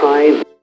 Fine.